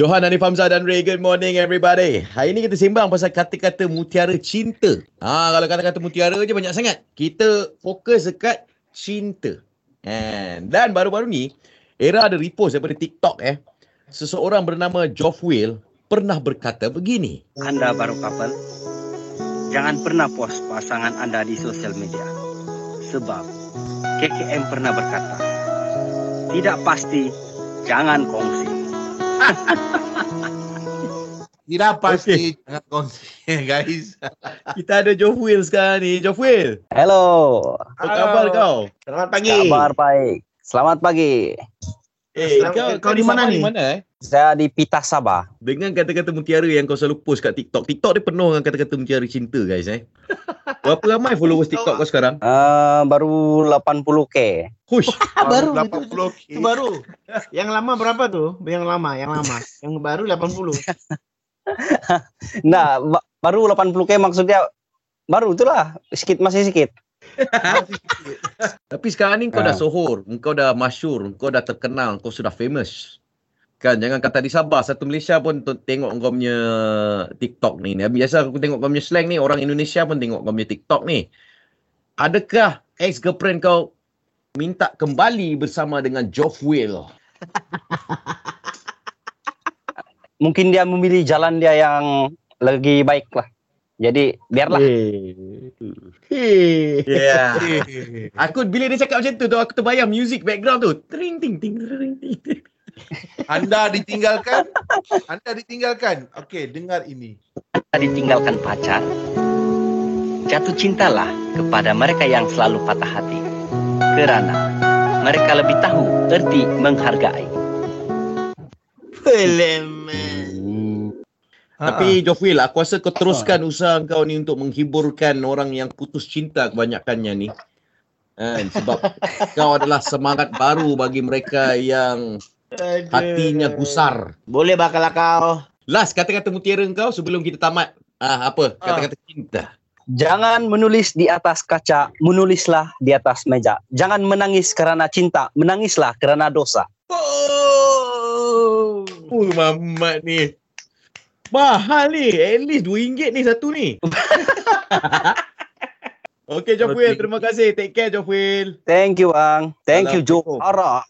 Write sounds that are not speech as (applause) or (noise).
Johan Hanif Hamzah dan Ray, good morning everybody. Hari ini kita sembang pasal kata-kata mutiara cinta. Ha, kalau kata-kata mutiara je banyak sangat. Kita fokus dekat cinta. And, dan baru-baru ni, era ada repost daripada TikTok eh. Seseorang bernama Geoff Will pernah berkata begini. Anda baru couple, jangan pernah post pasangan anda di sosial media. Sebab KKM pernah berkata, tidak pasti, jangan kongsi. Tidak pasti okay. jangan kongsi guys. (laughs) Kita ada Geoff Will sekarang ni. Geoff Will. Hello. Apa khabar kau? Selamat pagi. Kabar baik. Selamat pagi. Eh, kau, kau, di mana ni? Di mana eh? Saya di Pitah Sabah. Dengan kata-kata mutiara yang kau selalu post kat TikTok. TikTok dia penuh dengan kata-kata mutiara cinta guys eh. (laughs) Berapa ramai followers TikTok kau sekarang? Uh, baru 80k. Hush. (laughs) baru 80k. Itu baru. Yang lama berapa tuh? Yang lama, yang lama. Yang baru 80. (laughs) nah, ba- baru 80k maksudnya baru itulah. Sikit masih sikit. Tapi sekarang ni kau dah Ah. sohor, kau dah masyur, kau dah terkenal, kau sudah famous. Kan jangan kata di Sabah, satu Malaysia pun tengok kau punya TikTok ni. Biasa aku tengok kau punya slang ni, orang Indonesia pun tengok kau punya TikTok ni. Adakah ex-girlfriend kau minta kembali bersama dengan Geoff Will? (laughs) Mungkin dia memilih jalan dia yang lagi baik lah. Jadi biarlah. Yeah. Aku bila dia cakap macam tu tu aku terbayang music background tu. Tring ting ting tring ting. ting. Anda ditinggalkan? Anda ditinggalkan? Okey, dengar ini. Anda ditinggalkan pacar, jatuh cintalah kepada mereka yang selalu patah hati. Kerana mereka lebih tahu erti menghargai. Hmm. Tapi Geoff Will, aku rasa kau teruskan usaha kau ni untuk menghiburkan orang yang putus cinta kebanyakannya ni. Kan? Sebab (laughs) kau adalah semangat baru bagi mereka yang hatinya gusar. Boleh bakal kau. Last kata-kata mutiara kau sebelum kita tamat. Ah apa? Kata-kata cinta. Jangan menulis di atas kaca, menulislah di atas meja. Jangan menangis karena cinta, menangislah karena dosa. Oh, oh mamat ni. Mahal ni. At least RM2 ni satu ni. (laughs) Okey, Geoff Will. Terima kasih. Take care, Will. Thank you, Ang. Thank you, Assalamualaikum. Johara.